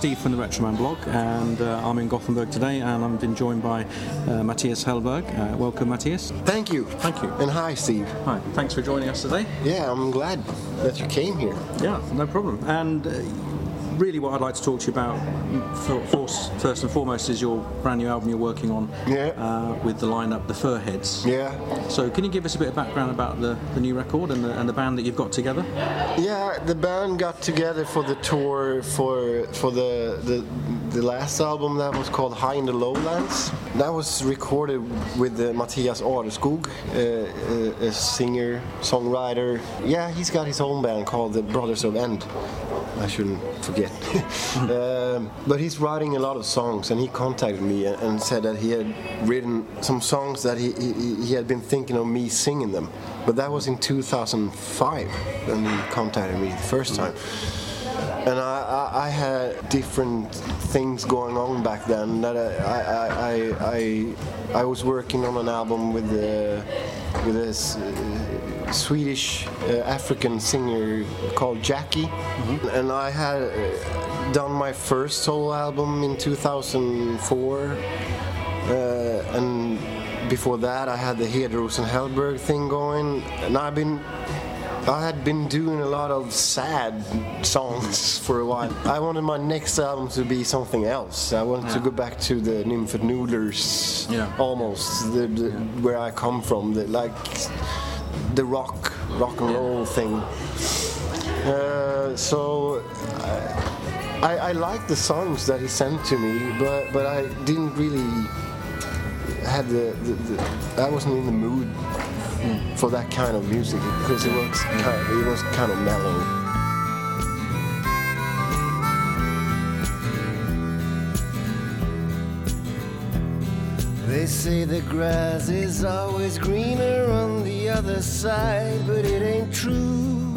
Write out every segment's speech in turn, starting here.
Hi, this is Steve from the Retroman blog, and uh, I'm in Gothenburg today, and I'm been joined by uh, Matthias Hellberg. Uh, welcome, Matthias. Thank you. Thank you. And hi, Steve. Hi, thanks for joining us today. Yeah, I'm glad that you came here. Yeah, no problem. And uh, really, what I'd like to talk to you about, for, for, first and foremost, is your brand new album you're working on Yeah. uh, with the lineup The Furheads. Yeah. So, can you give us a bit of background about the, the new record and the, and the band that you've got together? Yeah, the band got together for the tour for for the the, the last album that was called High in the Lowlands. That was recorded with uh, Matthias Areskog, uh, uh, a singer, songwriter. Yeah, he's got his own band called the Brothers of End. I shouldn't forget. um, but he's writing a lot of songs, and he contacted me and, said that he had written some songs that he, he, he had been thinking of me singing them. But that was in 2005 when he contacted me the first time. And I, I, I had different things going on back then. That I, I, I, I, I was working on an album with uh, with a s- uh, Swedish uh, African singer called Jackie, and I had uh, done my first solo album in 2004, uh, and before that I had the Hederos and Hellberg thing going, and I've been I had been doing a lot of sad songs for a while. I wanted my next album to be something else. I wanted to go back to the Nymphet Noodlers, Yeah. almost the, the, where I come from, the, like the rock, rock and roll thing. Uh, so I, I liked the songs that he sent to me, but but I didn't really have the, the, the I wasn't in the mood for that kind of music because it was kind of, it was kind of mellow. Say the grass is always greener on the other side, but it ain't true.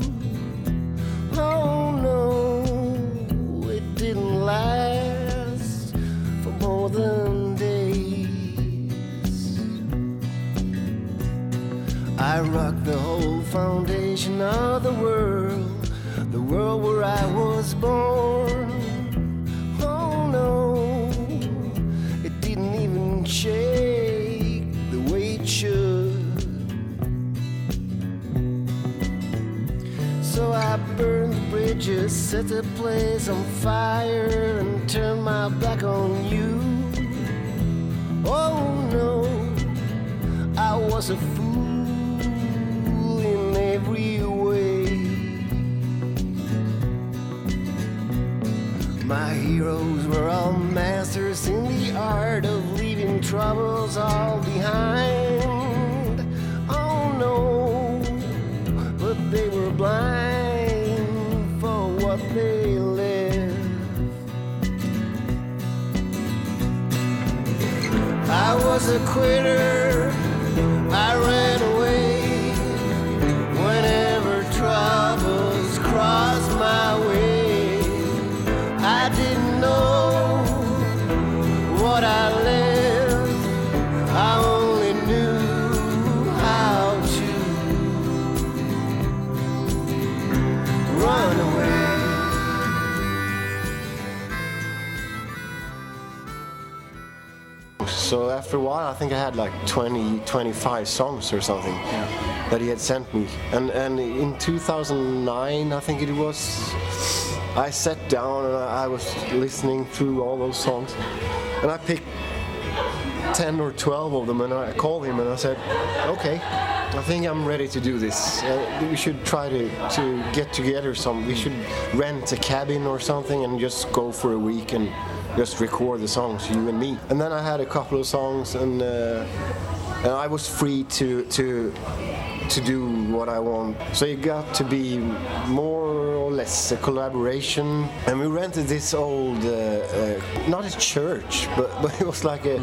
Oh no, it didn't last for more than days. I rocked the whole foundation of the world, the world where I was born. Bridges, set the place on fire, and turn my back on you. Oh no, I was a fool in every way. My heroes were all masters in the art of leaving troubles all behind. Oh no, but they were blind was a quitter, I So after a while, I think I had like 20, 25 songs or something that he had sent me. And and in 2009, I think it was, I sat down and I, I was listening through all those songs, and I picked 10 or 12 of them, and I called him and I said, okay. I think I'm ready to do this. Uh, we should try to, to get together some. We should rent a cabin or something and just go for a week and just record the songs, you and me. And then I had a couple of songs, and uh, and I was free to to to do what I want. So it got to be more or less a collaboration. And we rented this old, uh, uh, not a church, but, but it was like a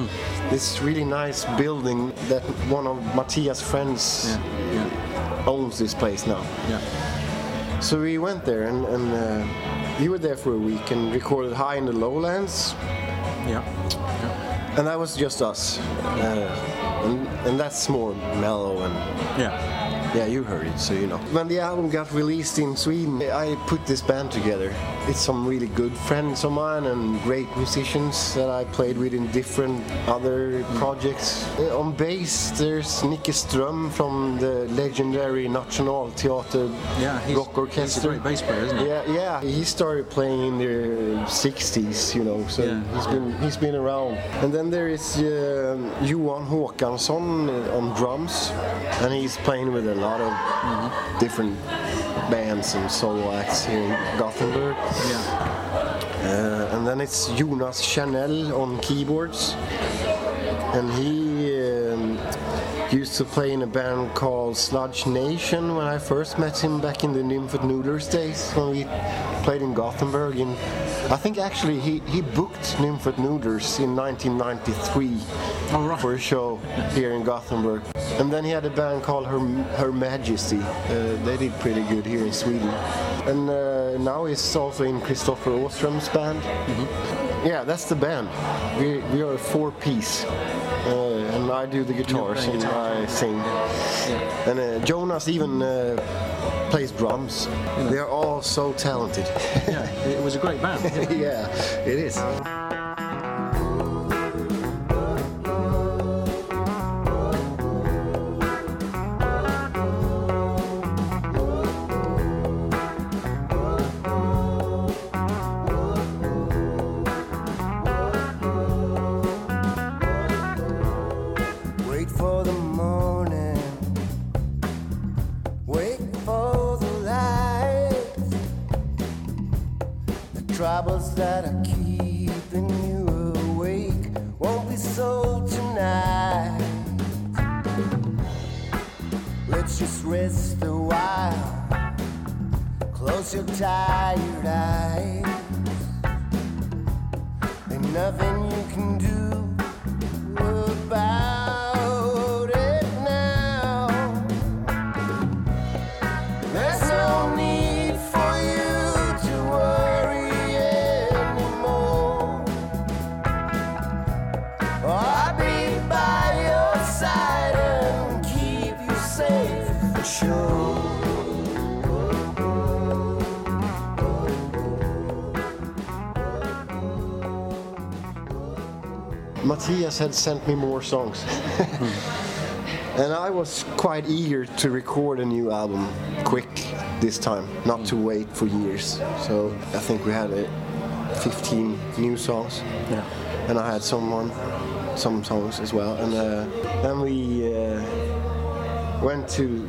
this really nice building that one of Matthias' friends owns this place now. Yeah. So we went there and, and uh, we were there for a week and recorded High in the Lowlands, Yeah. and that was just us. Uh, and, and that's more mellow and Yeah. Yeah, you heard it, so you know. When the album got released in Sweden, I put this band together. It's some really good friends of mine and great musicians that I played with in different other projects. Uh, On bass, there's Nicke Ström from the legendary National Theater Yeah, Rock he's a Orchestra. great bass player, isn't he? Yeah, yeah. He started playing in the 60s, you know, so Yeah. he's been he's been around. And then there is um, Johan Håkansson uh, on drums, and he's playing with a lot of different bands and solo acts here in Gothenburg. Yeah. Uh, and then it's Jonas Chanel on keyboards, and he um, used to play in a band called Sludge Nation when I first met him back in the Nymphet Noodlers days when we played in Gothenburg. In, I think actually he, he booked Nymphet Noodlers in 1993 Oh, right. for a show here in Gothenburg. And then he had a band called Her, Her Majesty. Uh, they did pretty good here in Sweden. And uh, now he's also in Kristofer Åström's band. Yeah, that's the band. We, we are a four piece. And I do the guitars and guitar. I sing. And uh, Jonas even uh, plays drums. They are all so talented. yeah, it was a great band. yeah, it is. Tired Matthias had sent me more songs. and I was quite eager to record a new album quick this time, not to wait for years. So I think we had uh, 15 new songs. Yeah. And I had someone, some songs as well. And uh, then we uh, went to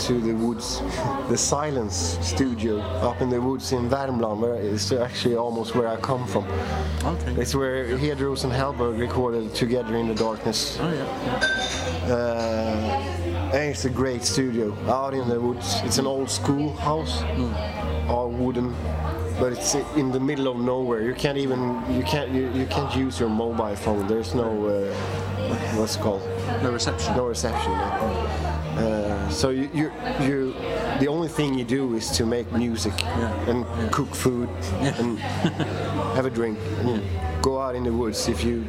to the woods, the Silence Studio up in the woods in Värmland, where it's actually almost where I come from. Okay. It's where Hederos and Hellberg recorded Together in the Darkness. Oh yeah. Uh, and it's a great studio out in the woods. It's an old school schoolhouse, all wooden, but it's in the middle of nowhere. You can't even you can't you, you can't use your mobile phone. There's no uh, what's it called No reception. no reception. Uh, so you, you you the only thing you do is to make music Yeah. and cook food and have a drink and go out in the woods if you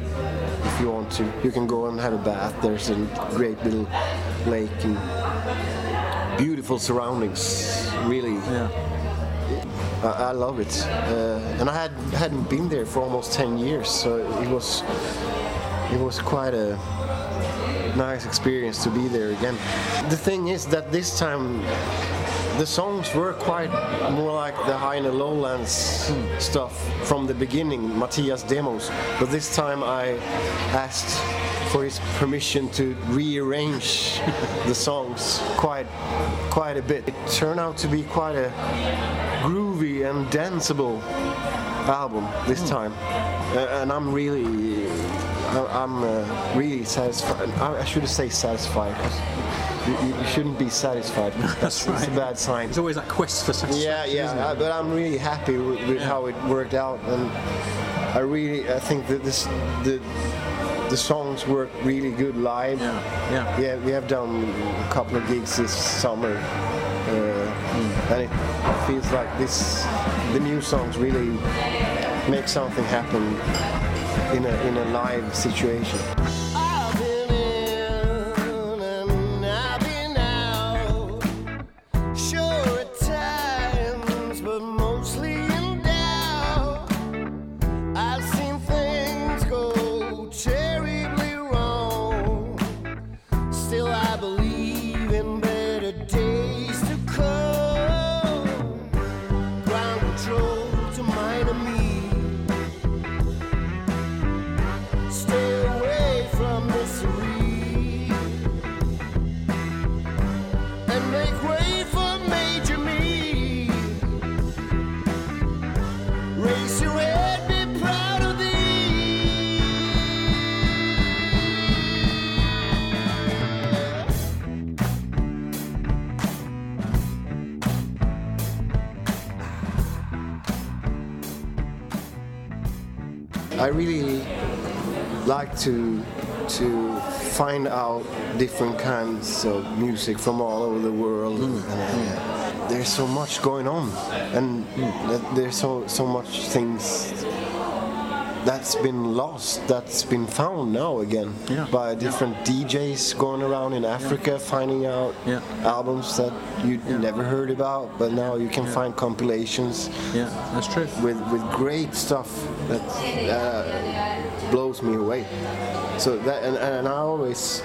if you want to. You can go and have a bath. There's a great little lake and beautiful surroundings. Really, Yeah. I, I love it. Uh, and I had hadn't been there for almost ten years, so it was it was quite a nice experience to be there again. The thing is that this time the songs were quite more like the high and the lowlands stuff from the beginning, Matthias demos. But this time I asked for his permission to rearrange the songs quite quite a bit. It turned out to be quite a groovy and danceable album this hmm. time, Uh, and I'm really, I- I'm uh, really satisfied. I I shouldn't say satisfied. 'cause You, you shouldn't be satisfied. That's, It's a bad sign. It's always that quest for satisfaction. Yeah, yeah, it? uh, but I'm really happy with, with how it worked out, and I really, I think that this, the, the songs work really good live. Yeah, yeah. Yeah, we have done a couple of gigs this summer, uh, and it feels like this, the new songs really make something happen in a in a live situation. To to find out different kinds of music from all over the world. And, uh, there's so much going on, and that there's so so much things that's been lost that's been found now again Yeah. by different DJs going around in Africa finding out Yeah. albums that you never heard about, but now you can find compilations Yeah, that's true. with with great stuff that uh, blows me away. So that and, and I always,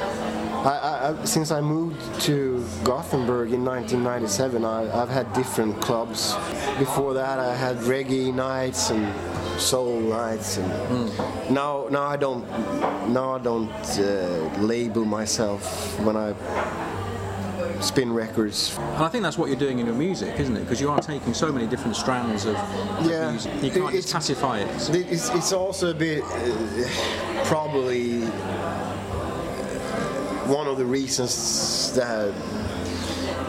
I, I, I, since I moved to Gothenburg in 1997, I, I've had different clubs. Before that, I had reggae nights and soul nights, and now now I don't now I don't uh, label myself when I spin records And I think that's what you're doing in your music, isn't it? Because you are taking so many different strands of of Yeah. music. You can't It's- just classify it. It's, it's also a bit uh, probably one of the reasons that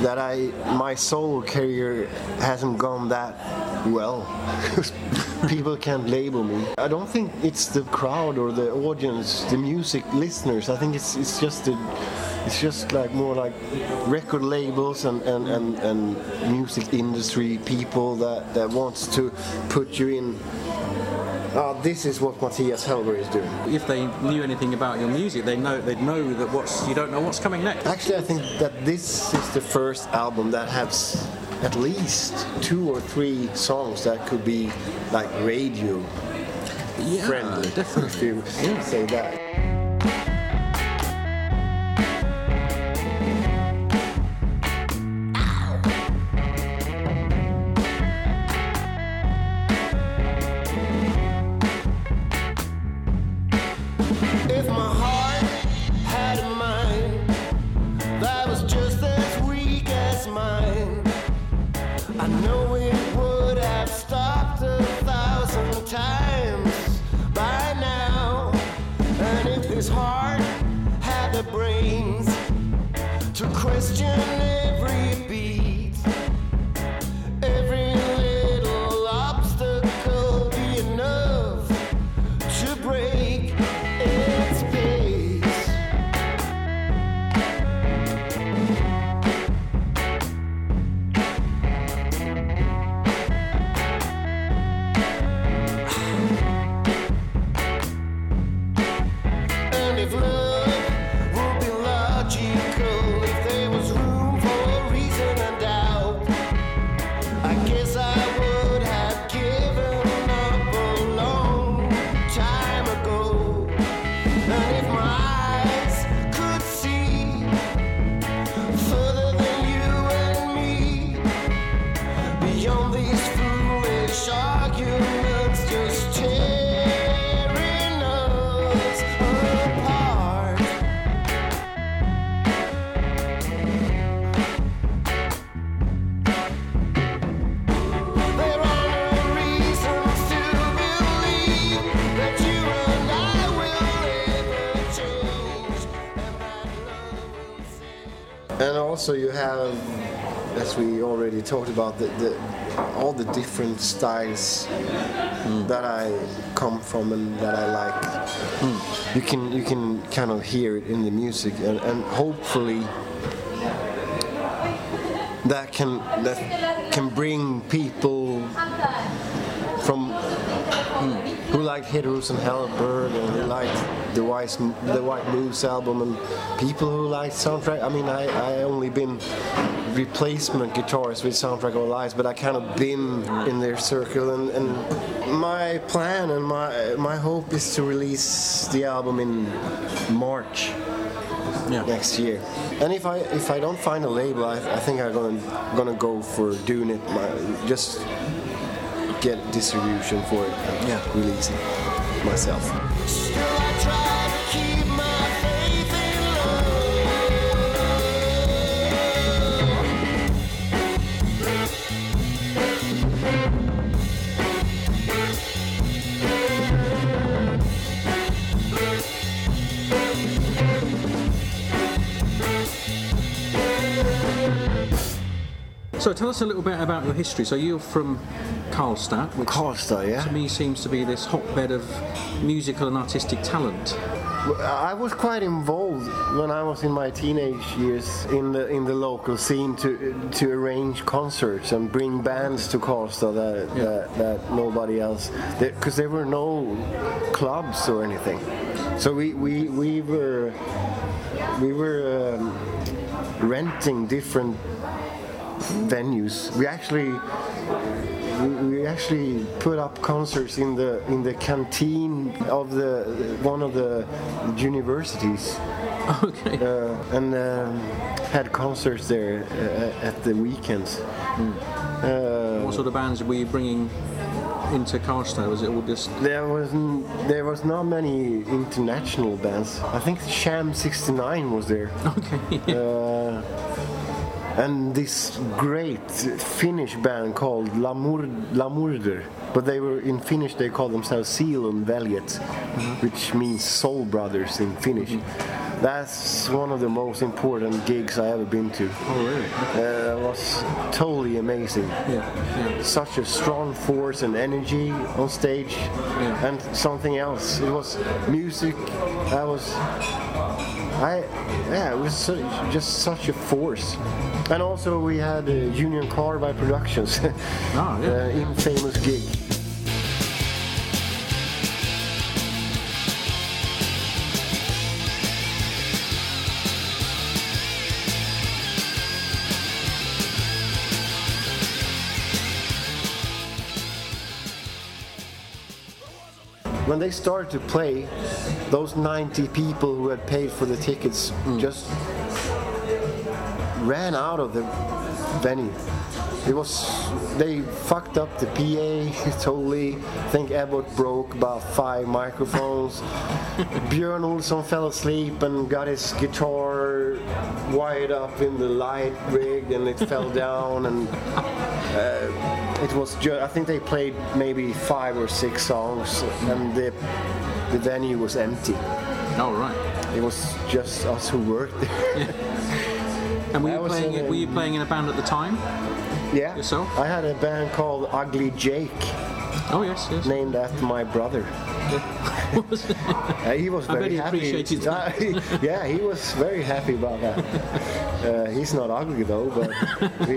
that I my solo career hasn't gone that well. People can't label me. I don't think it's the crowd or the audience, the music listeners. I think it's it's just the it's just like more like record labels and, and, and, and music industry people that, that wants to put you in Oh, this is what Matthias Hellberg is doing. If they knew anything about your music, they know they'd know that what's you don't know what's coming next. Actually, I think that this is the first album that has at least two or three songs that could be like radio Yeah, friendly. definitely. If you Yeah. say that. Have, as we already talked about, the, the all the different styles hmm. that I come from and that I like. Hmm. You can you can kind of hear it in the music, and, and hopefully that can that can bring people who like Hederos and Hellberg and who like the White the White Moose album and people who like soundtrack. I mean, I I only been replacement guitarist with Soundtrack of Lives, but I kind of been in their circle and, and my plan and my my hope is to release the album in March Yeah. next year. And if I if I don't find a label, I, I think I'm gonna gonna go for doing it my, just get distribution for it and Yeah. release it myself. Still, I try to keep my faith in love. So tell us a little bit about your history. So you're from Karlstad, which Karlstad, yeah. to me seems to be this hotbed of musical and artistic talent. I was quite involved when I was in my teenage years in the in the local scene to to arrange concerts and bring bands to Karlstad that Yeah. that, that nobody else because there were no clubs or anything. So we we, we were we were um, renting different venues. We actually we, we actually put up concerts in the in the canteen of the one of the universities Okay. uh, and um, had concerts there uh, at the weekends. Uh, what sort of bands were you bringing into Karlstad? Was it all just there was there was not many international bands. I think Sham 69 was there. okay? and this great Finnish band called Lamur- Lamurder. But they were in Finnish. They called themselves Sielun Veljet, which means soul brothers in Finnish. That's one of the most important gigs I ever been to. Oh really? Uh, it was totally amazing. Yeah. Yeah. Such a strong force and energy on stage, Yeah. and something else. It was music. I was, I, yeah, it was just such a force. And also we had uh, Union Carbide Productions, Ah, yeah. uh, infamous gig. When they started to play, those 90 people who had paid for the tickets just ran out of the venue. It was they fucked up the PA totally. I think Ebbot broke about five microphones. Björn Olsson fell asleep and got his guitar wired up in the light rig and it fell down and uh, it was just I think they played maybe five or six songs and the the venue was empty. Oh right. It was just us who worked there. And were you playing? in, Were you playing in a band at the time? Yeah. Yourself? I had a band called Ugly Jake, Oh yes, yes. named after my brother. Uh, he was I very bet he happy. appreciated that. Uh, yeah, he was very happy about that. Uh, he's not ugly though, but he,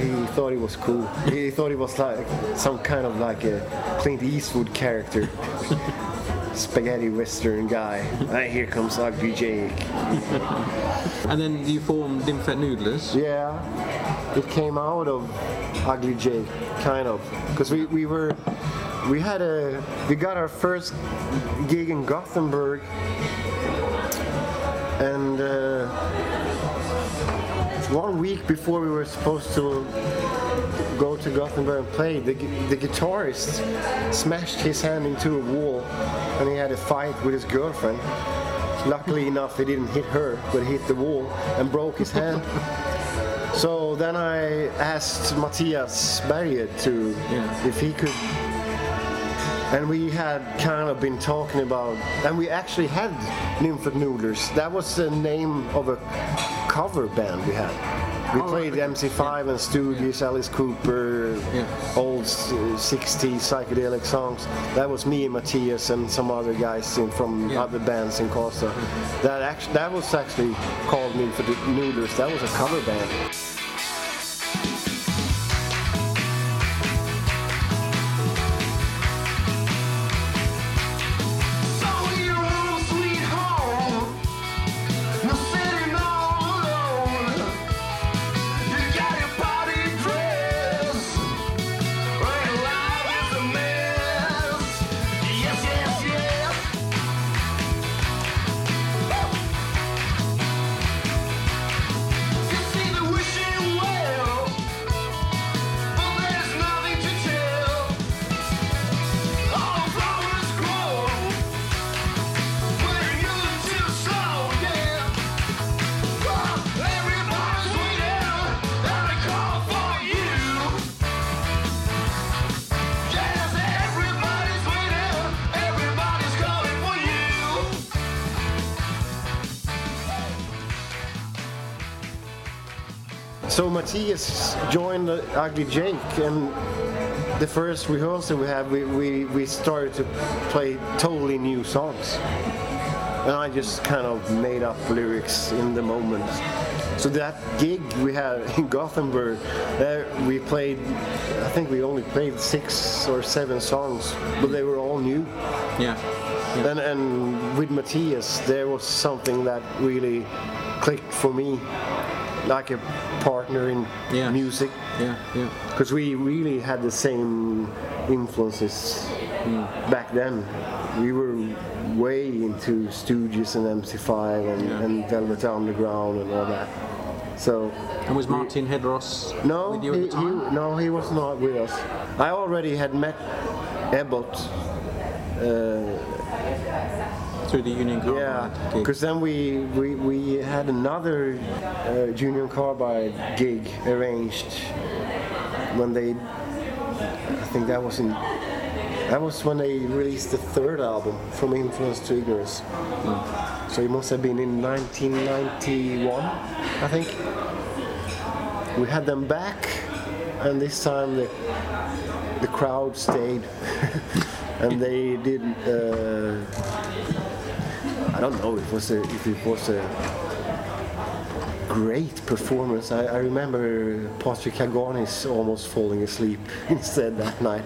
he thought he was cool. He thought he was like some kind of like a Clint Eastwood character. Spaghetti western guy. Ah, here comes Ugly Jake. And then you formed Nymphet Noodlers. Yeah, it came out of Ugly Jake, kind of, because we, we were we had a we got our first gig in Gothenburg, and uh, one week before we were supposed to go to Gothenburg and play, the, the guitarist smashed his hand into a wall, and he had a fight with his girlfriend. Luckily enough, he didn't hit her, but hit the wall and broke his hand. So then I asked Matthias Berget to Yeah. if he could, and we had kind of been talking about, and we actually had Nymphet Noodlers. That was the name of a cover band we had. We played. MC5 and Stooges, Alice Cooper, old s- 60s psychedelic songs. That was me and Matthias and some other guys in, from other bands in Costa. That actually, that was actually called me for the Noodlers. That was a cover band. Matthias joined Ugly Jake, and the first rehearsal we had, we, we, we started to play totally new songs. And I just kind of made up lyrics in the moment. So that gig we had in Gothenburg, there we played, I think we only played six or seven songs, but they were all new. Yeah. And, and with Matthias, there was something that really clicked for me, like a partner in Yeah. music, Yeah. Yeah. because we really had the same influences back then. We were way into Stooges and MC5 and, Yeah. and Velvet Underground and all that. So And was Martin Hederos no, with you he, the time? he- no, he was not with us. I already had met Ebbot. Uh, Through the Union Carbide Yeah, because then we, we, we had another uh, Union Carbide gig arranged when they, I think that was in, that was when they released the third album, From Influence to Ignorance. So it must have been in 1991, I think. We had them back, and this time the, the crowd stayed. and they did uh, I don't know if it was a, if it was a great performance. I, I remember Patrik Caganis almost falling asleep instead that night.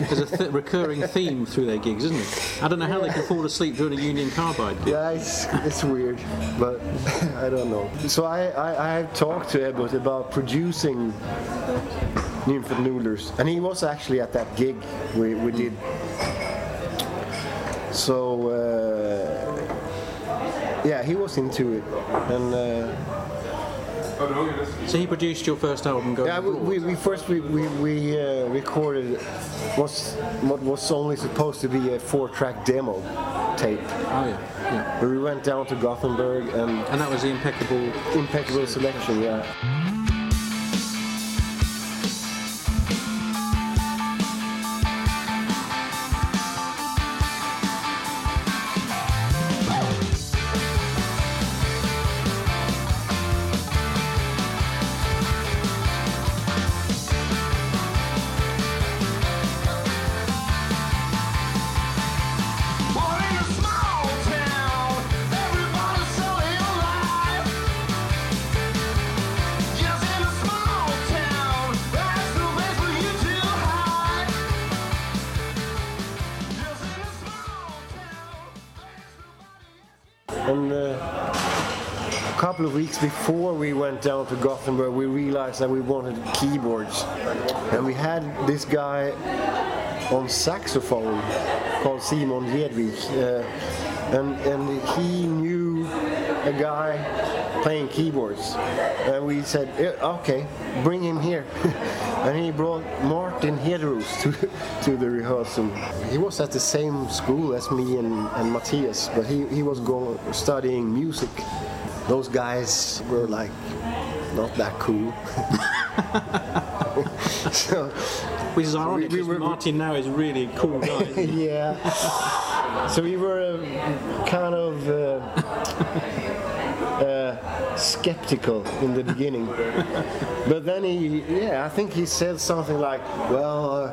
There's a th- recurring theme through their gigs, isn't it? I don't know how they can fall asleep during a Union Carbide gig. yeah, it's, it's weird, but I don't know. So I, I, I talked to Ebbot about producing Nymphet Noodlers, and he was actually at that gig we, we did. So uh, yeah, he was into it, and. Uh, So he produced your first album, Going Yeah, we, we, we first we, we, we uh, recorded was what was only supposed to be a four-track demo tape. Oh yeah, yeah. But we went down to Gothenburg and And that was the impeccable. impeccable selection. Yeah. Weeks before we went down to Gothenburg, we realized that we wanted keyboards, and we had this guy on saxophone called Simon Hedvig, uh, and and he knew a guy playing keyboards, and we said, "Yeah, okay, bring him here. and he brought Martin Hederos to, to the rehearsal. He was at the same school as me and, and Matthias, but he, he was going studying music. Those guys were like not that cool. so Which is ironic we because were- Martin now is a really cool guy. yeah. So we were uh, kind of uh, uh, skeptical in the beginning, but then he, yeah, I think he said something like, "Well, uh,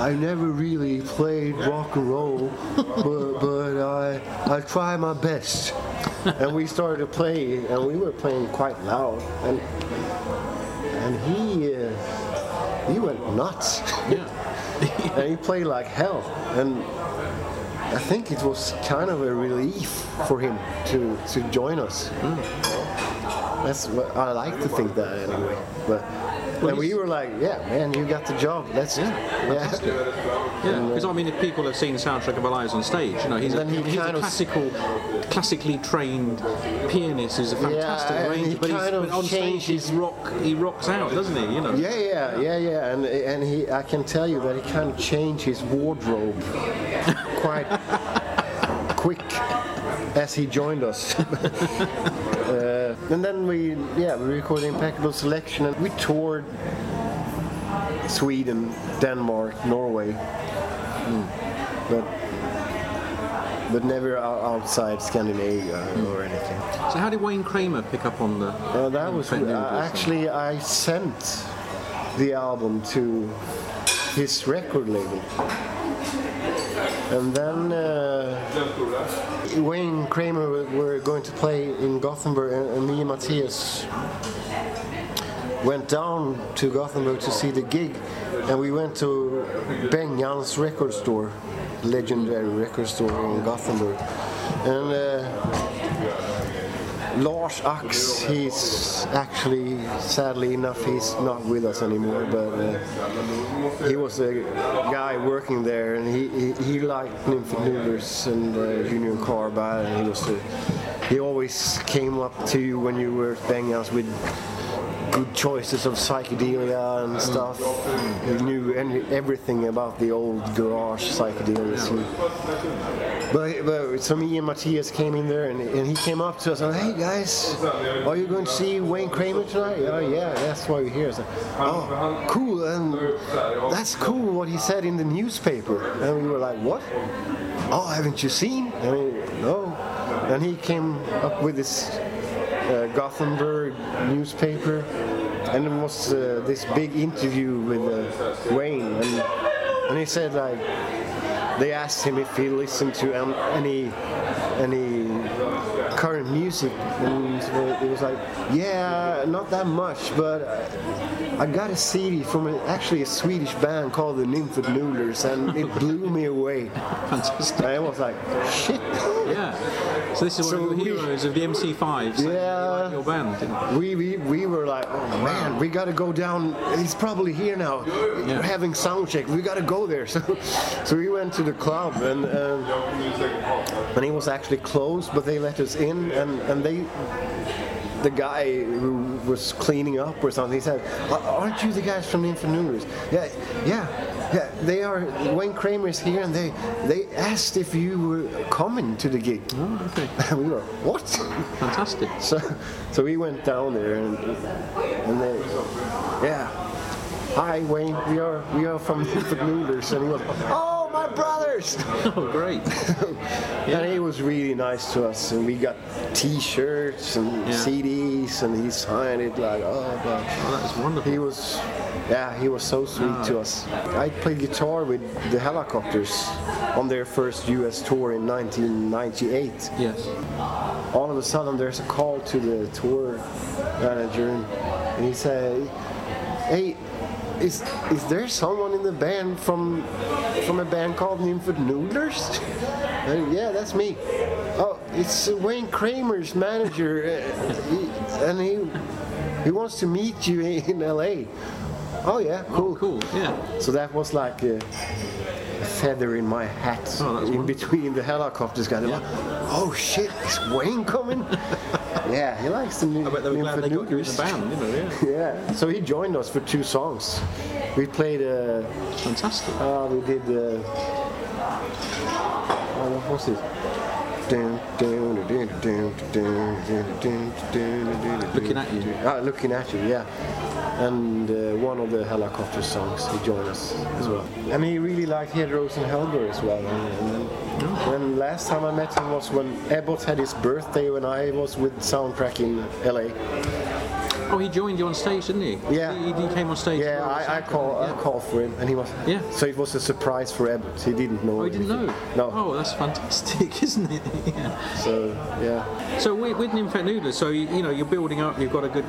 I never really played rock and roll, but, but I I try my best." And we started to play, and we were playing quite loud, and and he uh, he went nuts. yeah. and he played like hell. And I think it was kind of a relief for him to, to join us. That's what I like to think that anyway. But and we were like, yeah, man, you got the job. Let's yeah. Yeah, because uh, I mean, if people have seen Soundtrack of Our Lives on stage, you know, he's, a, he he's a classical, classically trained pianist. He's a fantastic and he arranger, but, he's, kind of but on stage he's rock. He rocks out, doesn't he? You know. Yeah, yeah, yeah, yeah, and and he, I can tell you that he kind of changed his wardrobe quite quick as he joined us. and then we, yeah, we recorded Impeccable Selection, and we toured Sweden, Denmark, Norway, but but never outside Scandinavia or anything. So how did Wayne Kramer pick up on the? Uh, that was uh, actually I sent the album to his record label. And then uh, Wayne Kramer were- going to play in Gothenburg, and, and me and Matthias went down to Gothenburg to see the gig, and we went to Ben Bengan's record store, legendary record store in Gothenburg, and. Uh, Lars Ax, he's actually, sadly enough, he's not with us anymore, but uh, he was a guy working there and he, he, he liked Noodlers and uh, Union Carbide and he was a, he always came up to you when you were banging us with good choices of psychedelia and stuff. He knew everything about the old garage psychedelics. He- but, but so me and Matthias came in there and, and he came up to us and hey guys, are you going to see Wayne Kramer tonight? Oh yeah, that's why we're here. So, oh, cool, and that's cool what he said in the newspaper. And we were like, what? Oh, haven't you seen? I mean, no. And he came up with this Gothenburg newspaper, and it was uh, this big interview with uh, Wayne, and, and he said like they asked him if he listened to um, any any current music, and it was like, yeah, not that much, but I got a CD from a, actually a Swedish band called the Nymphet Noodlers, and it blew me away. Fantastic. I was like, shit. Yeah. So this is one of the we- heroes of the MC5. So Yeah. you your band. didn't? We, we, we were like, oh man, we gotta go down. He's probably here now, Yeah. having sound check. We gotta go there. So, so we went to the club, and um, and it was actually closed, but they let us in, and and they. The guy who was cleaning up or something, he said, "Aren't you the guys from the Infinitors?" Yeah, yeah, yeah. They are. Wayne Kramer is here, and they they asked if you were coming to the gig. Oh, okay. And we were, what? Fantastic. So, so we went down there and and they, yeah. Hi Wayne, we are we are from the Noodlers, and he was, oh my brothers, Oh, great. and he was really nice to us, and we got T-shirts and Yeah. CDs, and he signed it like, oh, but Oh, that's wonderful. he was, yeah, he was so sweet to ah. us. I played guitar with the Hellacopters on their first U.S. tour in 1998 Yes. all of a sudden there's a call to the tour manager and he said hey is is there someone in the band from from a band called Nymphet Noodlers? And, yeah, that's me. Oh, it's uh, Wayne Kramer's manager, uh, he- and he he wants to meet you in L.A. Oh yeah, cool. Cool. Yeah. So that was like a, a feather in my hat oh, in wonderful. between the Hellacopters going, yeah. like, oh shit, is Wayne coming? yeah, he likes the new. I bet they were glad they got you in the band, you know, yeah. yeah, so he joined us for two songs. We played. Uh, Fantastic. Oh, uh, we did. Uh, oh, what was? Looking at you. Oh, looking at you, yeah. And uh, one of the Hellacopter songs, he joined us as well. And he really liked Hederos and Hellberg as well. And, and, and last time I met him was when Ebbot had his birthday when I was with Soundtrack in LA. Oh, he joined you on stage, didn't he? Yeah. He, he came on stage. Yeah, I, I Soundtrack, call I yeah. called for him, and he was. Yeah. So it was a surprise for Ebbot. He didn't know. Oh, he didn't know. No. Oh, that's fantastic, isn't it? yeah. So yeah. So with, with Nymphet Noodler, so you, you know you're building up. You've got a good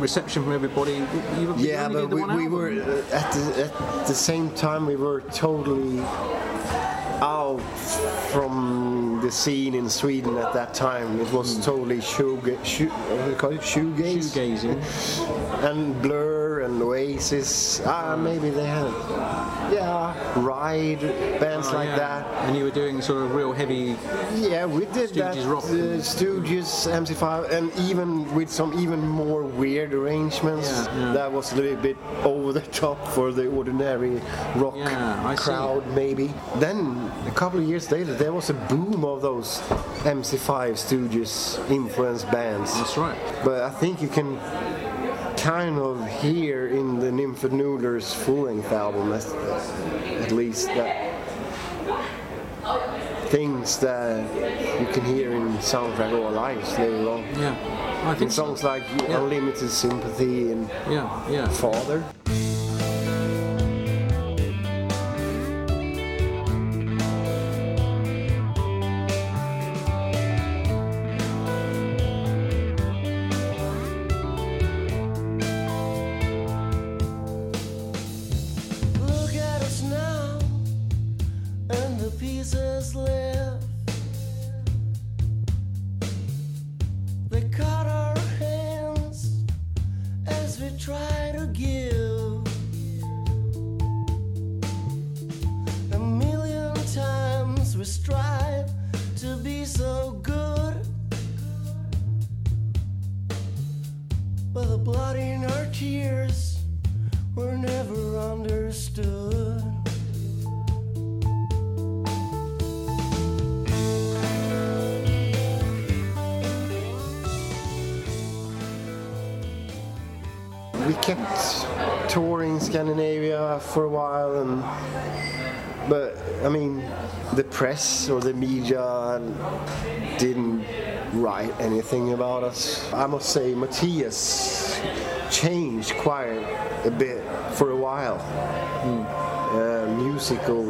reception from everybody. You, you Yeah, but we, we were uh, at the, at the same time we were totally out from the scene in Sweden at that time. It was totally shoega- shoe, what do you call it? shoegaze, Shoegazing. and Blur and Oasis. Ah, maybe they had yeah, Ride bands Oh, like yeah. that. And you were doing sort of real heavy. Yeah, we did that. Stooges rock. Uh, Stooges, MC5, and even with some even more weird arrangements. Yeah, yeah. That was a little bit over the top for the ordinary rock I see. crowd, maybe. Then a couple of years later, there was a boom of those MC5 Stooges influenced bands. That's right. But I think you can kind of hear in the Nymphet Noodlers full length album, at, at least, that things that you can hear in Soundtrack of Our Lives later on. Yeah. I In think so. songs like Yeah. Unlimited Sympathy and Yeah, yeah. Father. Try to give. For a while, and but I mean, the press or the media didn't write anything about us. I must say, Matthias changed quite a bit for a while, uh, musical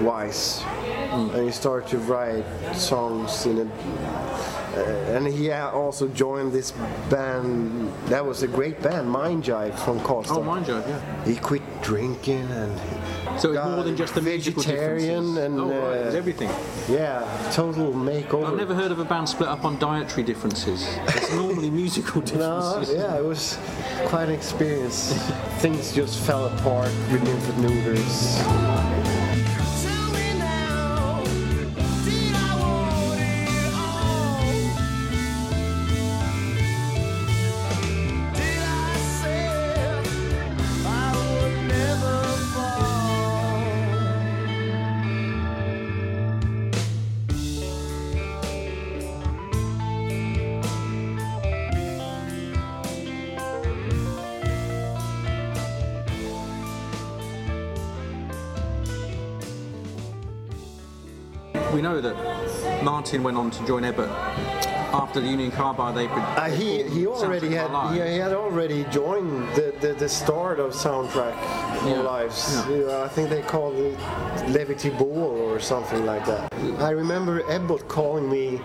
wise, and he started to write songs in a uh, and he also joined this band. That was a great band, Mind Jive from Karlstad. Oh, mind joke, yeah. He quit drinking and So it's more than just the vegetarian and oh, right, uh, everything. yeah, total makeover. I've never heard of a band split up on dietary differences. It's normally musical No, differences. yeah, it was quite an experience. Things just fell apart with Nymphet Noodlers. We know that Martin went on to join Ebbot after the Union Carbide. They Uh, he he already had he, he had already joined the, the, the start of soundtrack Yeah. lives. Yeah. I think they called it Levity Ball or something like that. I remember Ebbot calling me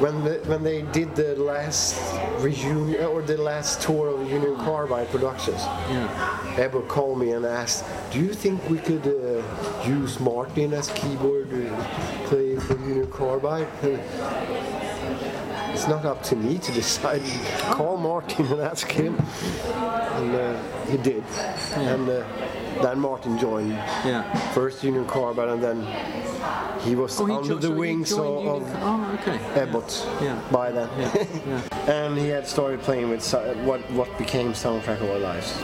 when the, when they did the last reunion or the last tour of Union Carbide Productions. Yeah. Ebbot called me and asked, "Do you think we could uh, use Martin as keyboard player for Union Carbide?" It's not up to me to decide. Call Martin and ask him. And uh, he did. And uh, then Martin joined Yeah. first Union Carbide and then he was Oh, he under the so wings of, of Oh, okay. Ebbot Yeah. by then. Yeah. yeah. and he had started playing with what, what became Soundtrack of Our Lives.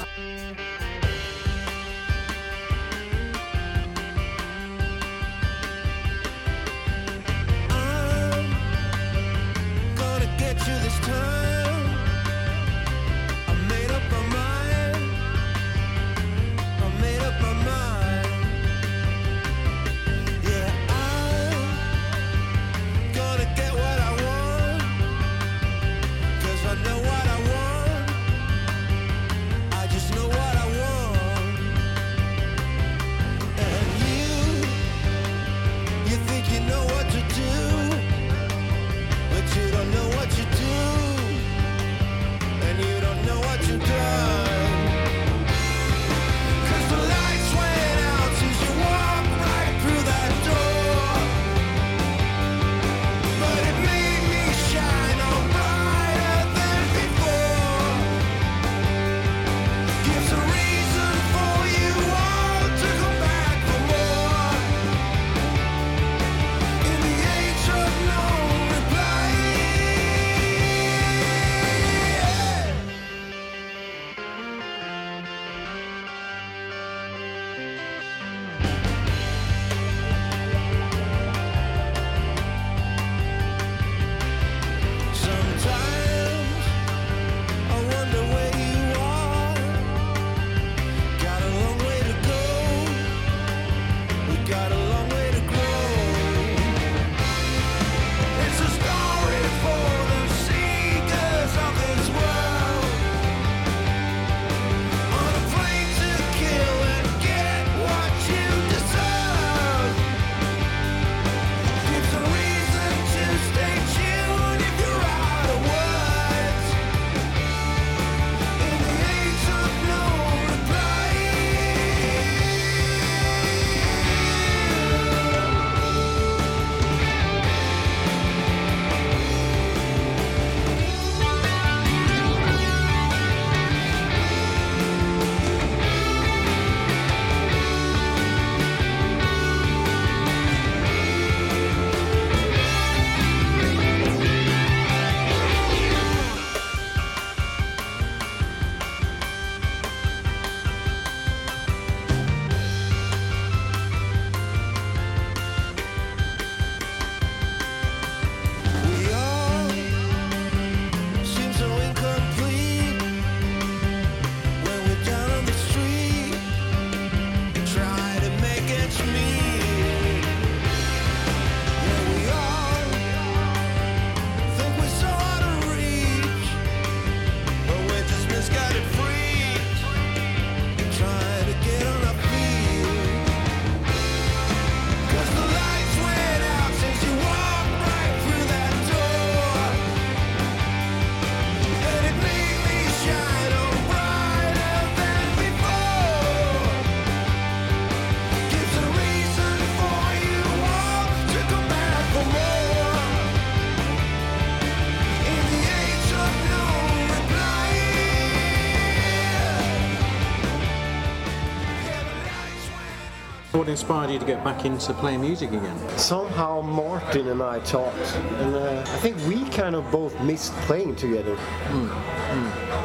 Inspired you to get back into playing music again? Somehow Martin and I talked, and uh, I think we kind of both missed playing together.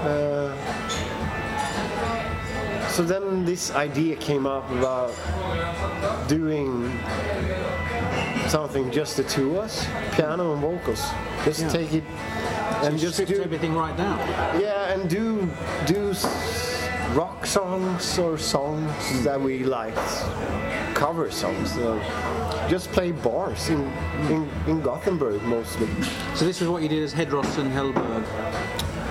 Uh, so then this idea came up about doing something just the two of us, piano and vocals. Just Yeah. take it And and just just do everything right now. yeah, and do do s- rock songs or songs that we liked, cover songs. So just play bars in, in in Gothenburg mostly. So this is what you did as Hederos and Hellberg.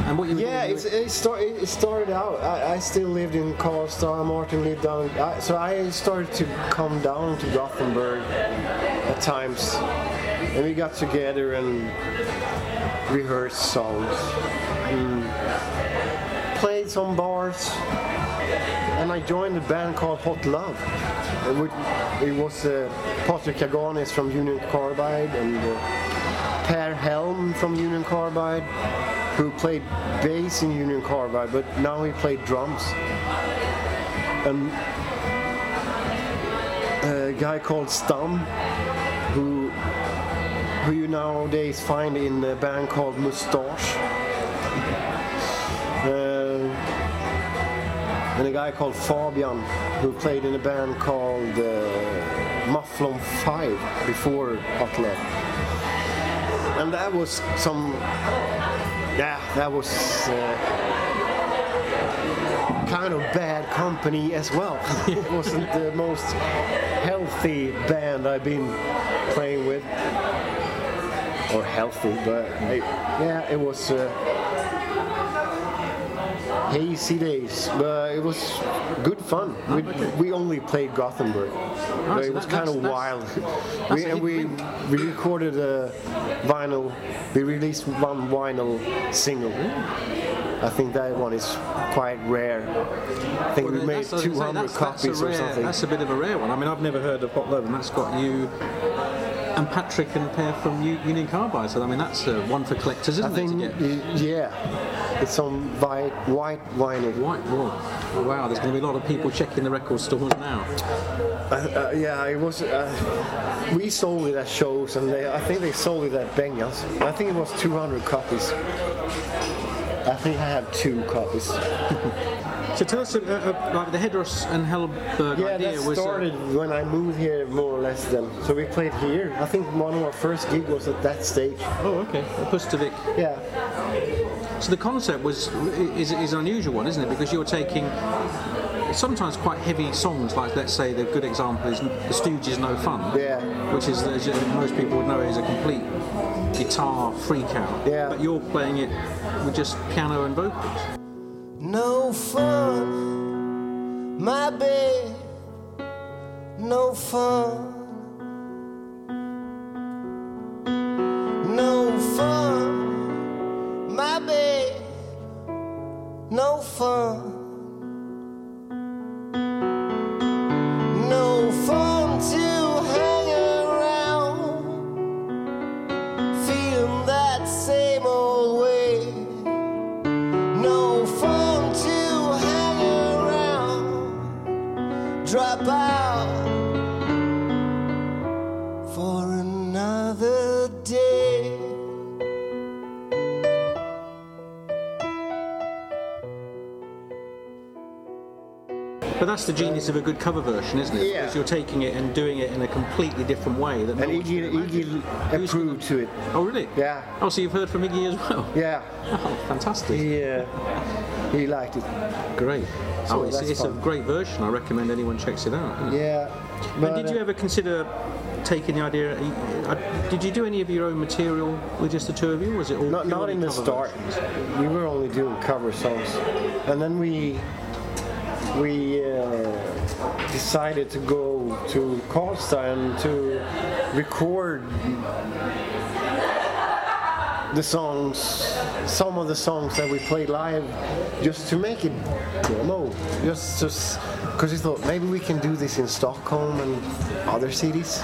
And what you Yeah, it, start, it started out. I, I still lived in Karlstad. Martin lived down. I, so I started to come down to Gothenburg at times, and we got together and rehearsed songs, and played some bars, and I joined a band called Hot Love. It, was uh, Patrik Caganis from Union Carbide and uh, Per Helm from Union Carbide, who played bass in Union Carbide, but now he played drums. And a guy called Stam, who who you nowadays find in a band called Mustasch. Uh, and a guy called Fabian, who played in a band called uh, Mufflon 5 before Love. And that was some, yeah, that was uh, kind of bad company as well. it wasn't the most healthy band I've been playing with. Or healthy, but yeah, it was. Uh, hazy days, but it was good fun. We, we only played Gothenburg, but so it was kind of wild. We, and we we recorded a vinyl. We released one vinyl single. I think that one is quite rare. I think we made that's- I was gonna say, 200 that's- that's a copies or rare- something. That's a bit of a rare one. I mean, I've never heard of Hot Love, and that's got you and Patrik and Per from Union Carbide. So I mean, that's uh, one for collectors, isn't think, it? Get yeah, it's on white, white vinyl. white wall. Oh, wow, there's going to be a lot of people checking the record stores now. Uh, uh, yeah, it was. Uh, we sold it at shows, and they, I think they sold it at Bengans. I think it was 200 copies. I think I have two copies. So tell us, uh, uh, like the Hederos and Hellberg Yeah, idea that was. uh, started when I moved here, more or less. Then, so we played here. I think one of our first gig was at that stage. oh, okay. Pustervik. Yeah, So the concept was is, is an unusual one, isn't it? Because you're taking sometimes quite heavy songs, like let's say the good example is The Stooges' No Fun, Yeah. which is as most people would know is a complete guitar freak out. Yeah. But you're playing it with just piano and vocals. No fun, my babe. No fun. No fun, my babe. No fun. That's the genius of a good cover version, isn't it? Yeah. Because you're taking it and doing it in a completely different way. That no and Iggy. Iggy approved to it. Oh, really? Yeah. Oh, so you've heard from Iggy as well? Yeah, Oh, fantastic. he uh, he liked it. Great. So oh, it's, it's a great version. I recommend anyone checks it out. Yeah, And but did you uh, ever consider taking the idea? uh, Did you do any of your own material with just the two of you? Was it all Not, not in the start. versions? We were only doing cover songs, and then we we uh, decided to go to Karlstad and to record the songs, some of the songs that we played live, just to make it demo, just just because we thought maybe we can do this in Stockholm and other cities.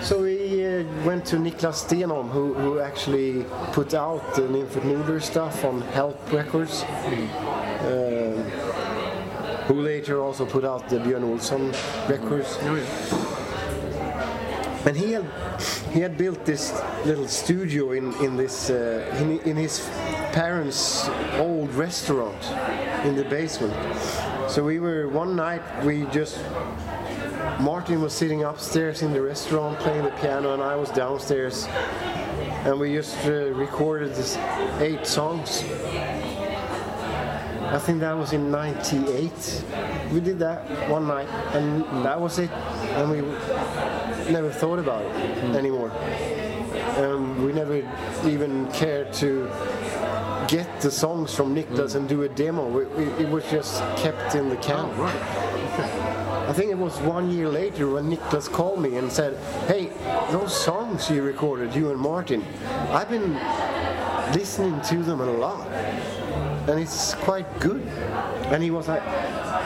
So we uh, went to Niklas Stenholm, who, who actually put out the Nymphet Noodlers stuff on Help Records. Um, who later also put out the Björn Olsson records. Oh, yeah. And he had he had built this little studio in in this uh, in, in his parents' old restaurant in the basement. So we were one night we just Martin was sitting upstairs in the restaurant playing the piano, and I was downstairs, and we just uh, recorded this eight songs. I think that was in '98. We did that one night, and that was it. And we never thought about it anymore. Um, we never even cared to get the songs from Niklas and do a demo. We, we, it was just kept in the can. Oh, right. I think it was one year later when Niklas called me and said, "Hey, those songs you recorded, you and Martin, I've been listening to them a lot, and it's quite good." And he was like,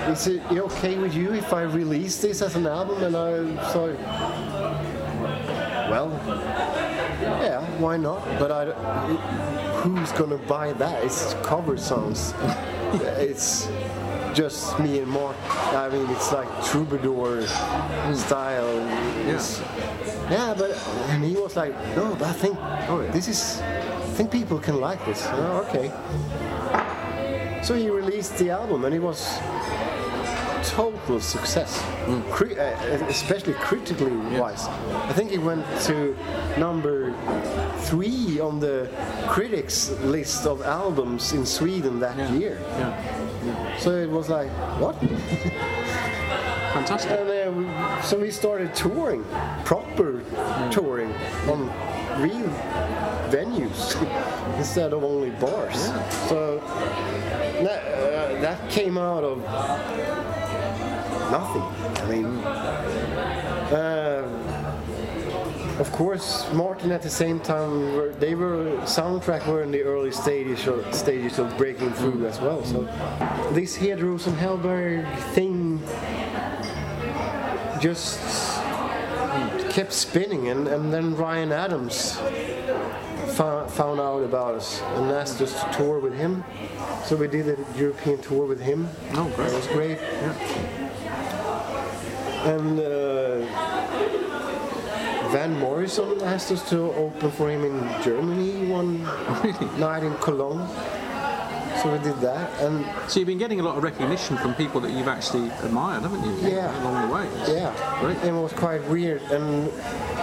"Is it okay with you if I release this as an album?" And I thought, "Well, yeah, why not? But I, who's gonna buy that? It's cover songs. it's just me and Mark. I mean, it's like troubadour style. Hmm. It's- yeah, but and he was like, no, but I think Oh, yeah. this is. I think people can like this. Oh, okay. So he released the album, and it was total success, Cri- uh, especially critically wise. I think it went to number three on the critics list of albums in Sweden that Yeah. year. Yeah. So it was like, what? Fantastic. And uh, so we started touring, proper touring on real venues instead of only bars. So that, uh, that came out of nothing. I mean, uh, of course, Martin at the same time, were, they were soundtrack were in the early stages of, stages of breaking through as well. So this Hederos and Hellberg thing just kept spinning, and, and then Ryan Adams found, found out about us and asked us to tour with him. So we did a European tour with him. Oh, great. That was great. Yeah. And uh, Van Morrison asked us to open for him in Germany one night in Cologne. So we did that, and So you've been getting a lot of recognition from people that you've actually admired, haven't you? Yeah. Along the way. Yeah, Great. and it was quite weird. And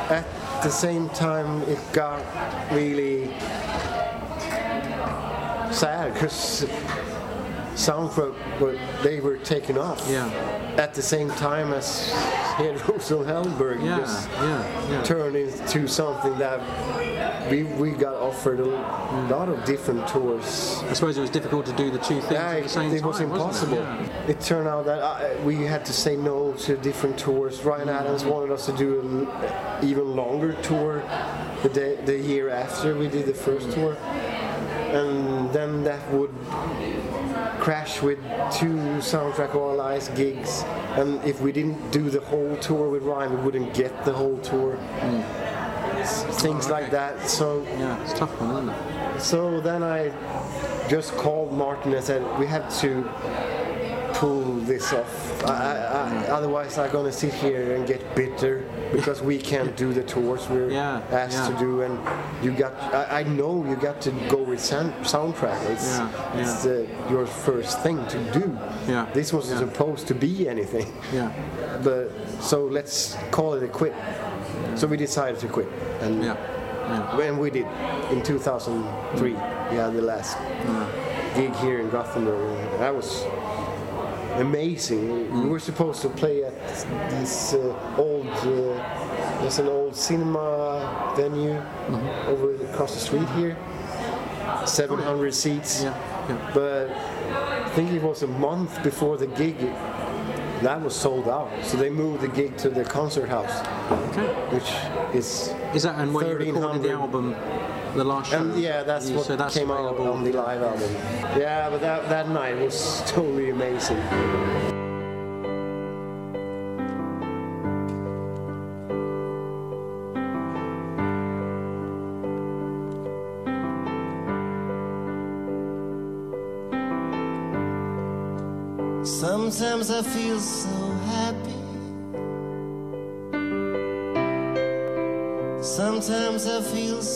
at the same time, it got really sad because SoundCloud were they were taken off. Yeah. At the same time as Hederos and Hellberg Yeah. just Yeah. Yeah. turned into something that we we got offered a lot of different tours. I suppose it was difficult to do the two things Yeah, at the same it time. was impossible. It? It turned out that uh, we had to say no to different tours. Ryan Adams wanted us to do an even longer tour the day, the year after we did the first tour, and then that would crash with two Soundtrack of Our Lives gigs. And if we didn't do the whole tour with Ryan, we wouldn't get the whole tour. S- Things Oh, like that. So Yeah. it's tough one, isn't it? so then I just called Martin and said, we have to pull this off. I, I, I, mm. otherwise, I'm to sit here and get bitter because we can't do the tours we're Yeah, asked yeah. to do. And you got, I, I know you got to go with sound, soundtrack. It's, Yeah, it's uh, your first thing to do. Yeah, This wasn't yeah. supposed to be anything. Yeah. But so let's call it a quit. So we decided to quit. And Yeah. Yeah. when we did in 2003, we had the last gig here in Gothenburg. and That was amazing. We were supposed to play at this uh, old, uh, there's an old cinema venue over across the street here, 700 seats. Yeah. Yeah. But I think it was a month before the gig. That was sold out, so they moved the gig to the concert house, Okay. which is Is that and when you recorded the 1300. album, the last show? And yeah, that's you- what so that's came out on the live album. Yeah, but that, that night was totally amazing. Sometimes I feel so happy. Sometimes I feel so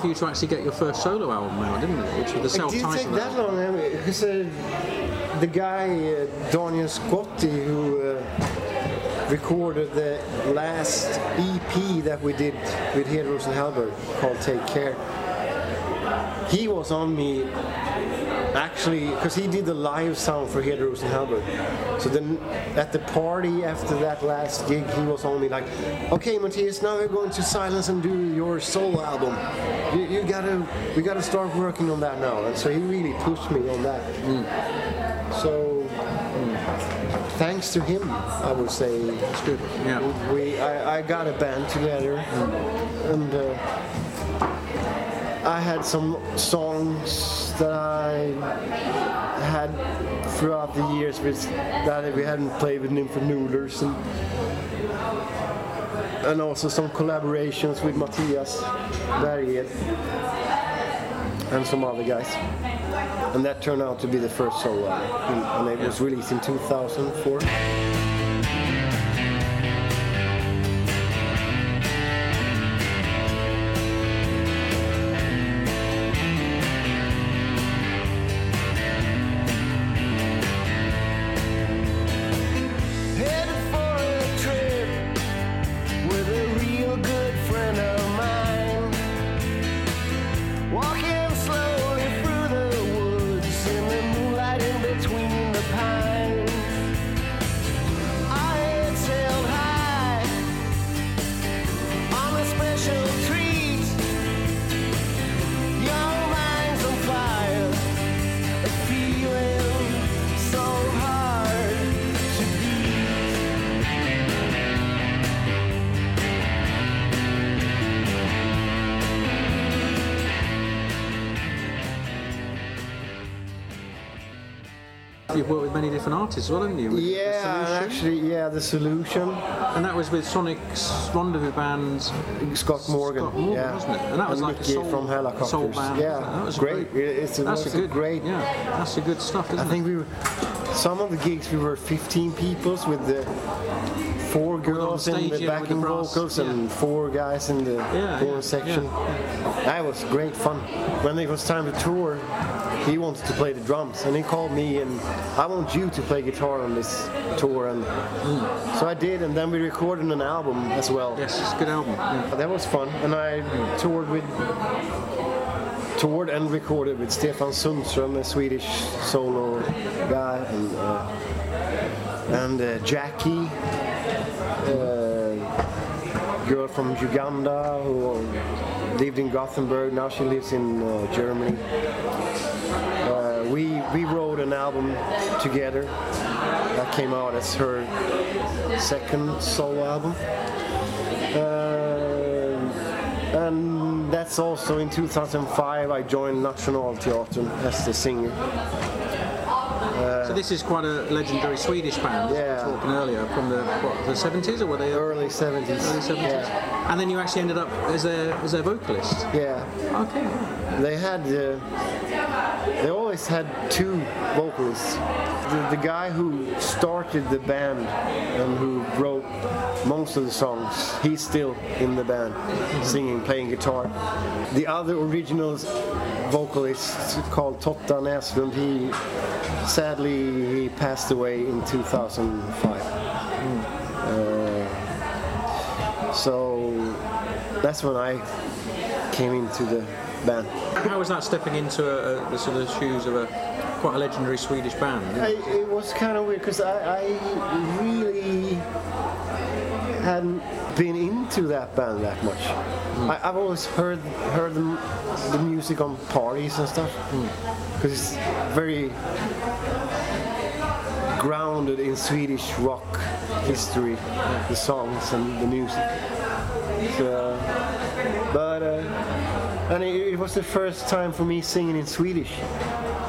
For you to actually get your first solo album out, didn't it? Which was the It did take that long. I mean, because uh, the guy uh, Daniel Scotti who uh, recorded the last EP that we did with Hederos and Hellberg called Take Care. He was on me actually because he did the live sound for Hederos and Hellberg. So then at the party after that last gig, he was on me like, "Okay, Matthias, now we're going to silence and do your solo album. You, you gotta, we gotta start working on that now." And so he really pushed me on that. So thanks to him, I would say. It's good. Yeah. We, I, I got a band together, and uh, I had some songs that I had throughout the years with, that we hadn't played with Nymphet Noodlers, and and also some collaborations with Matthias Bärjed and some other guys. And that turned out to be the first solo and it was released in 2004. With artist as well, haven't you? With Yeah, actually, yeah, the solution. And that was with Sonic's Rendezvous Band. Scott Morgan, Scott Morgan, yeah, wasn't it? And that was like Mickey a soul, from Hellacopters. soul band. yeah, that was great. It's, it that's a good, great. Yeah, that's a good stuff, isn't it I think it? we were some of the gigs we were 15 people with the four girls in the the backing brass, vocals yeah. and four guys in the Yeah, yeah, section. yeah, That was great fun. When it was time to tour, he wanted to play the drums, and he called me and I want you to play guitar on this tour, and so I did, and then we recorded an album as well. Yes, it's a good album. That was fun, and I toured with toured and recorded with Stefan Sundström, a Swedish solo guy, and uh, and uh, Jackie, uh, girl from Uganda who lived in Gothenburg. Now she lives in uh, Germany. Uh, we we wrote an album together that came out as her second solo album. Uh, and that's also in 2005 I joined Nationalteatern as the singer. So this is quite a legendary Swedish band. Yeah. were talking earlier from the what, the 70s or were they Early 70s. early 70s? Yeah. And then you actually ended up as a as their vocalist. yeah. Okay. They had, uh, they always had two vocalists. The, the guy who started the band and who wrote most of the songs, he's still in the band, singing, playing guitar. The other original vocalist called Totta Näslund, he sadly he passed away in 2005. Uh, so that's when I came into the band. How was that stepping into a, a, the sort of shoes of a quite a legendary Swedish band? I, it was kind of weird because I, I really hadn't been into that band that much. I, I've always heard heard the, the music on parties and stuff because it's very grounded in Swedish rock history, the songs and the music. So, but uh, and it, it was the first time for me singing in Swedish,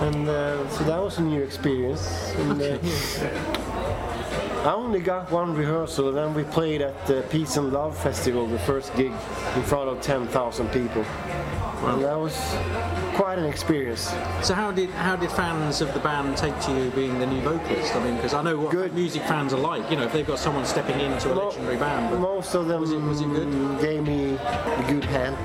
and uh, so that was a new experience. And, uh, I only got one rehearsal, and then we played at the Peace and Love Festival, the first gig, in front of 10,000 people. And that was quite an experience. So how did how did fans of the band take to you being the new vocalist? I mean, because I know what Good. music fans are like. You know, if they've got someone stepping into a Mo- legendary band. But Most of them Was it- was it good? gave me a good hand.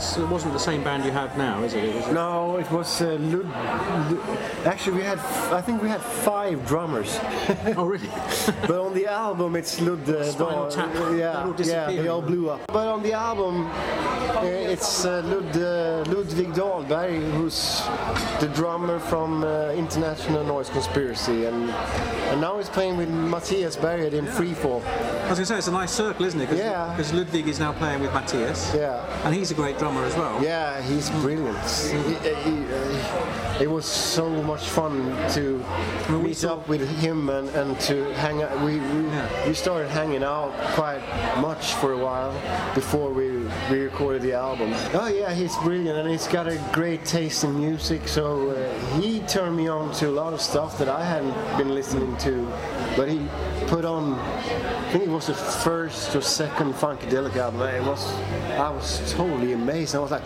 Was, it wasn't the same band you have now, is it? it No, it was uh, Lud, Lud- Actually, we had, f- I think we had five drummers. oh, really? but on the album, it's Lud. Uh, Spinal Dahl- Tap. All Yeah, yeah, they all blew up. But on the album, uh, it's uh, Lud, uh, Ludwig Dahlberg, who's the drummer from uh, International Noise Conspiracy, and and now he's playing with Matthias Bärjed in Freefall. I was going to say it's a nice circle, isn't it? Cause, Yeah. Because Ludwig is now playing with Matthias. Yeah. And he's a great drummer as well. Yeah, he's brilliant. He- he- uh, it was so much fun to mean, meet up with him and, and to hang out. We, we, Yeah. we started hanging out quite much for a while before we, we recorded the album. Oh yeah, he's brilliant and he's got a great taste in music. So uh, he turned me on to a lot of stuff that I hadn't been listening to. But he put on, I think it was the first or second Funkadelic album. It was, I was totally amazed. I was like,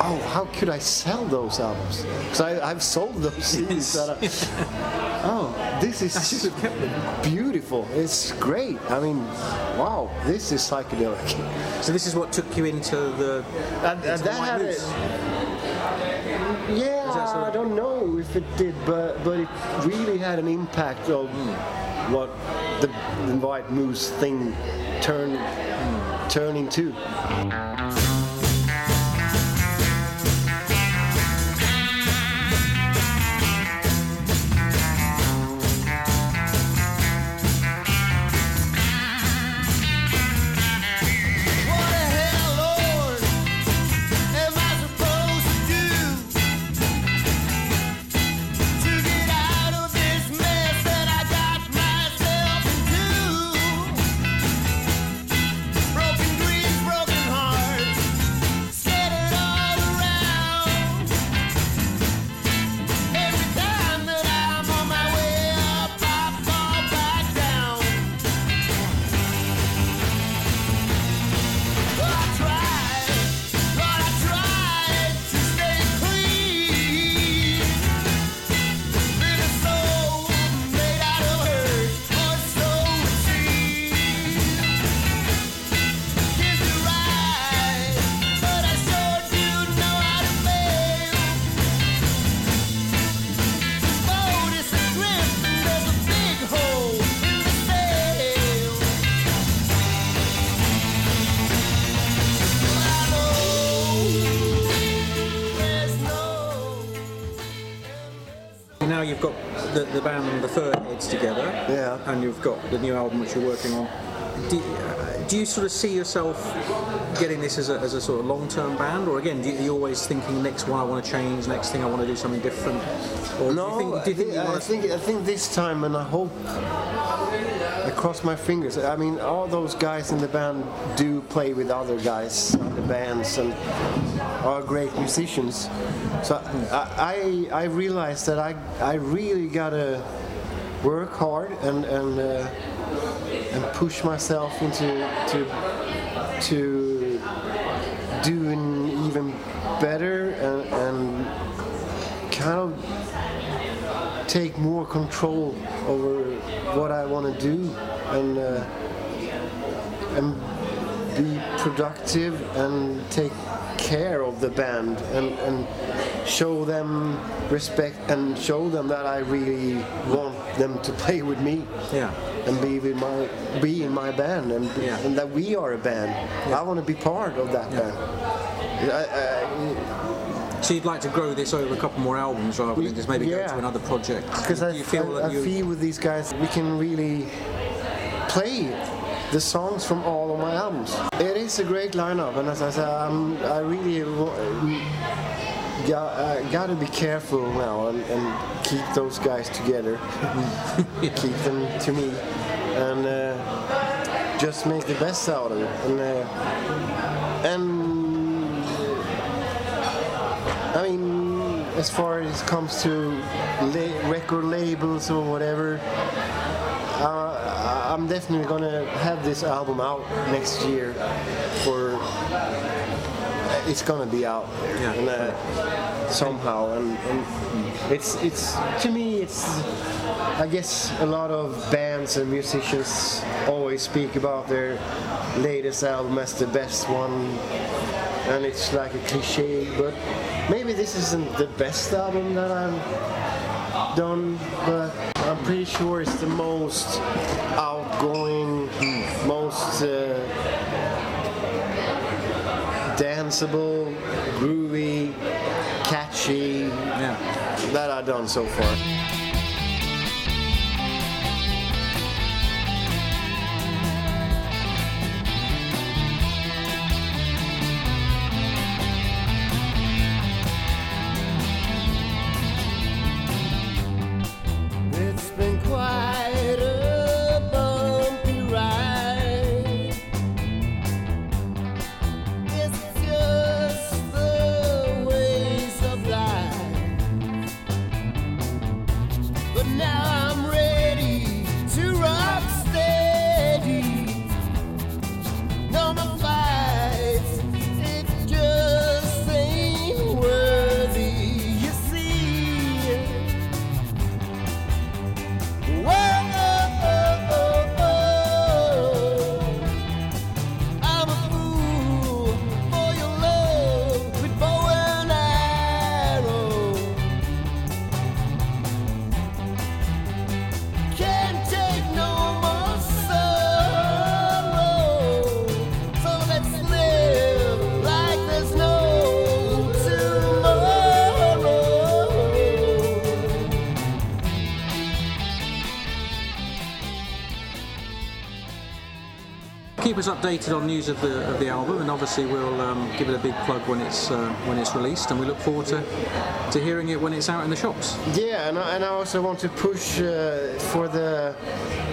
oh, how could I sell those albums? Because I've sold those CDs. that I- oh, this is should have kept them. beautiful. It's great. I mean, wow, this is psychedelic. So this is what took you into the, And, into and that had a, yeah, sort of- I don't know if it did, but but it really had an impact of what the, the White Moose thing turned turned into. Band The Fur Heads together. Yeah. And you've got the new album which you're working on. Do, uh, do you sort of see yourself getting this as a, as a sort of long-term band, or again, do you, are you always thinking next one I want to change, next thing I want to do something different? Or No, do you think, do you think you I, think I think this time, and I hope. I cross my fingers. I mean, all those guys in the band do play with other guys, other bands, and are great musicians. So I, I, I realized that I, I really gotta work hard and and uh, and push myself into to to doing even better and, and kind of take more control over what I want to do and uh, and be productive and take care of the band and, and show them respect and show them that I really want them to play with me Yeah. and be with my be in my band and, Yeah. and that we are a band. I want to be part of that band. I, I, So you'd like to grow this over a couple more albums rather than just maybe go Yeah. to another project? Because I, you feel I, that I feel with these guys we can really play the songs from all of my albums. It is a great lineup, and as I said, I'm, I really got, uh, got to be careful now and, and keep those guys together, keep them to me, and uh, just make the best out of it. And, uh, and I mean, as far as it comes to la- record labels or whatever, I'm definitely gonna have this album out next year. For it's gonna be out Yeah. and, uh, somehow, and, and it's it's to me it's I guess a lot of bands and musicians always speak about their latest album as the best one and it's like a cliche, but maybe this isn't the best album that I've done, but pretty sure it's the most outgoing, most uh, danceable, groovy, catchy Yeah. that I've done so far. Updated on news of the of the album, and obviously we'll um, give it a big plug when it's uh, when it's released, and we look forward to to hearing it when it's out in the shops. Yeah, and I, and I also want to push uh, for the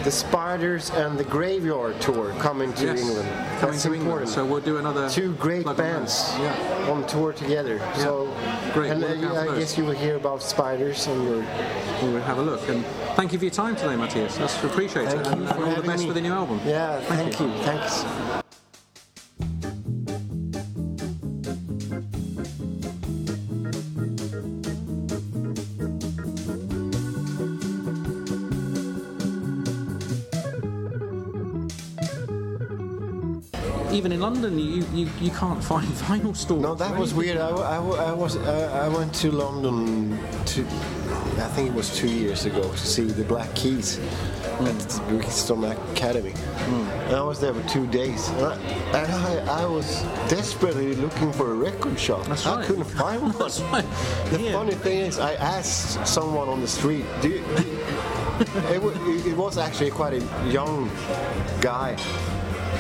the Spiders and the Graveyard tour coming to Yes, England. coming That's to important. England. So we'll do another Two great plug on bands Yeah. on tour together. So, Great, and we'll uh, I guess you will hear about Spiders and your. We'll have a look. And thank you for your time today, Mattias. That's appreciated. Thank and you uh, for all the best me. for the new album. Yeah, thank, you. Thanks. London, you, you, you can't find vinyl stores. No, that was weird. I, I, I was I, I went to London to I think it was two years ago to see the Black Keys at the Brixton Academy. And I was there for two days, and I, and I, I was desperately looking for a record shop. That's I right. couldn't find one. Right. The Yeah. funny thing is, I asked someone on the street. Do you, it, it was actually quite a young guy,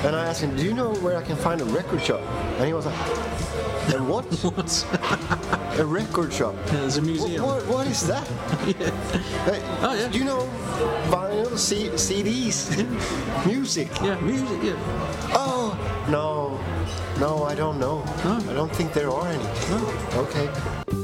And I asked him, "Do you know where I can find a record shop?" And he was like, "And what? What? a record shop? There's a museum. what, what is that? Hey, Oh, yeah. Do you know vinyl, C- CDs, music? Yeah, music. Yeah. Oh, no, no, I don't know. No? I don't think there are any. No. Okay.